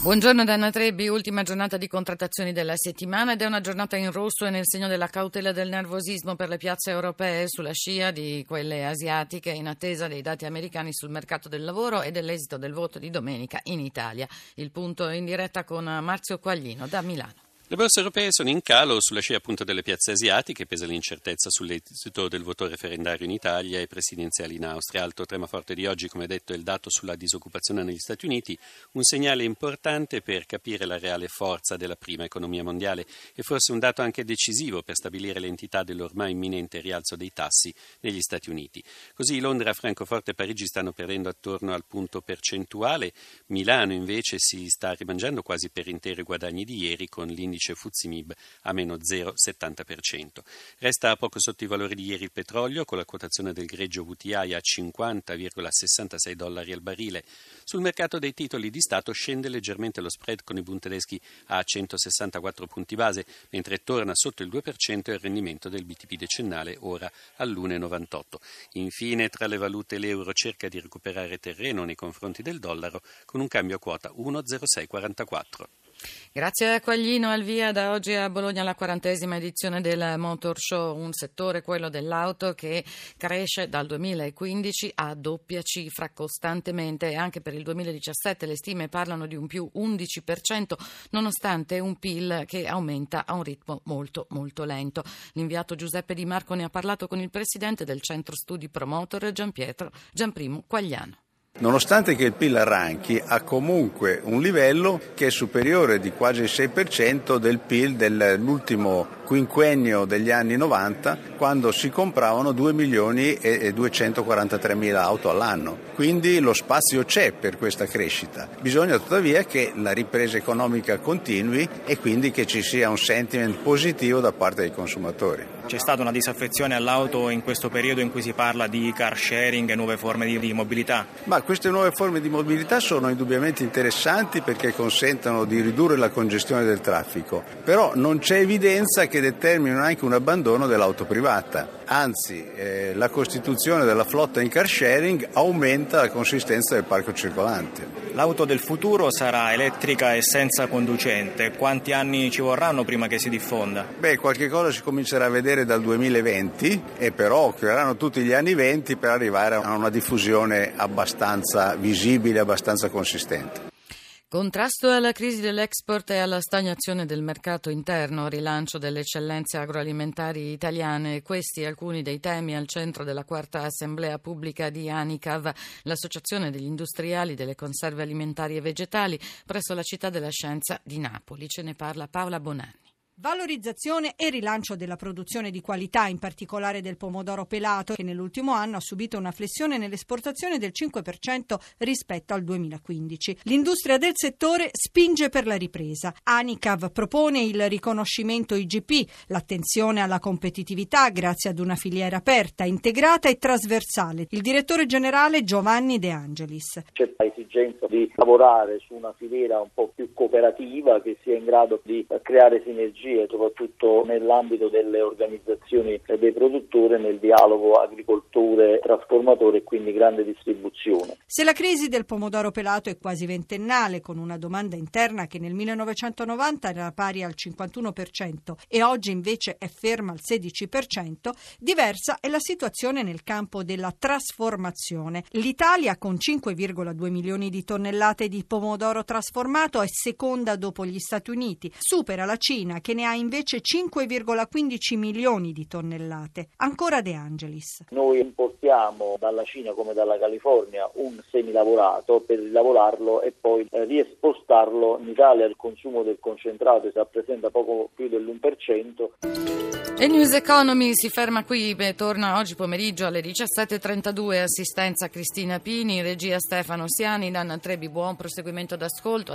Buongiorno da Anna Trebbi, ultima giornata di contrattazioni della settimana ed è una giornata in rosso e nel segno della cautela del nervosismo per le piazze europee sulla scia di quelle asiatiche in attesa dei dati americani sul mercato del lavoro e dell'esito del voto di domenica in Italia. Il punto in diretta con Marzio Quaglino da Milano. Le borse europee sono in calo sulla scia appunto delle piazze asiatiche, pesa l'incertezza sull'esito del voto referendario in Italia e presidenziali in Austria. Alto trema forte di oggi, come detto, è il dato sulla disoccupazione negli Stati Uniti, un segnale importante per capire la reale forza della prima economia mondiale e forse un dato anche decisivo per stabilire l'entità dell'ormai imminente rialzo dei tassi negli Stati Uniti. Così Londra, Francoforte e Parigi stanno perdendo attorno al punto percentuale, Milano invece si sta rimangiando quasi per intero i guadagni di ieri con l'indice l'indice Fuzimib a meno 0,70%. Resta poco sotto i valori di ieri il petrolio, con la quotazione del greggio WTI a 50,66 dollari al barile. Sul mercato dei titoli di Stato scende leggermente lo spread con i Bund tedeschi a 164 punti base, mentre torna sotto il 2% il rendimento del BTP decennale, ora all'1,98. Infine, tra le valute l'euro cerca di recuperare terreno nei confronti del dollaro con un cambio a quota 1,0644. Grazie a Quaglino, al via da oggi a Bologna la quarantesima edizione del Motor Show, un settore, quello dell'auto, che cresce dal 2015 a doppia cifra costantemente anche per il 2017 le stime parlano di un più 11% nonostante un PIL che aumenta a un ritmo molto molto lento. L'inviato Giuseppe Di Marco ne ha parlato con il presidente del centro studi Promotor Gianpietro Gianprimo Quagliano. Nonostante che il PIL arranchi, ha comunque un livello che è superiore di quasi il 6% del PIL dell'ultimo quinquennio degli anni 90 quando si compravano 2 milioni e 243 mila auto all'anno. Quindi lo spazio c'è per questa crescita. Bisogna tuttavia che la ripresa economica continui e quindi che ci sia un sentiment positivo da parte dei consumatori. C'è stata una disaffezione all'auto in questo periodo in cui si parla di car sharing e nuove forme di, mobilità? Ma queste nuove forme di mobilità sono indubbiamente interessanti perché consentono di ridurre la congestione del traffico, però non c'è evidenza che determinano anche un abbandono dell'auto privata. Anzi, eh, la costituzione della flotta in car sharing aumenta la consistenza del parco circolante. L'auto del futuro sarà elettrica e senza conducente. Quanti anni ci vorranno prima che si diffonda? Beh, qualche cosa si comincerà a vedere dal 2020 e però occorreranno tutti gli anni 20 per arrivare a una diffusione abbastanza visibile, abbastanza consistente. Contrasto alla crisi dell'export e alla stagnazione del mercato interno, rilancio delle eccellenze agroalimentari italiane, questi alcuni dei temi al centro della quarta assemblea pubblica di ANICAV, l'associazione degli industriali delle conserve alimentari e vegetali, presso la città della scienza di Napoli. Ce ne parla Paola Bonanni. Valorizzazione e rilancio della produzione di qualità, in particolare del pomodoro pelato, che nell'ultimo anno ha subito una flessione nell'esportazione del 5% rispetto al 2015. L'industria del settore spinge per la ripresa. Anicav propone il riconoscimento IGP, l'attenzione alla competitività grazie ad una filiera aperta, integrata e trasversale. Il direttore generale Giovanni De Angelis. C'è l'esigenza di lavorare su una filiera un po' più cooperativa che sia in grado di creare sinergie sinergie soprattutto nell'ambito delle organizzazioni dei produttori nel dialogo agricoltore, trasformatore e quindi grande distribuzione. Se la crisi del pomodoro pelato è quasi ventennale con una domanda interna che nel 1990 era pari al 51% e oggi invece è ferma al 16%, diversa è la situazione nel campo della trasformazione. L'Italia con 5,2 milioni di tonnellate di pomodoro trasformato è seconda dopo gli Stati Uniti, supera la Cina che ne ha invece 5,15 milioni di tonnellate. Ancora De Angelis. Noi importiamo dalla Cina come dalla California un semilavorato per lavorarlo e poi eh, riespostarlo in Italia il consumo del concentrato si rappresenta poco più dell'1%. E News Economy si ferma qui, Beh, torna oggi pomeriggio alle 17.32, assistenza Cristina Pini, regia Stefano Siani, Danna Trebi, buon proseguimento d'ascolto.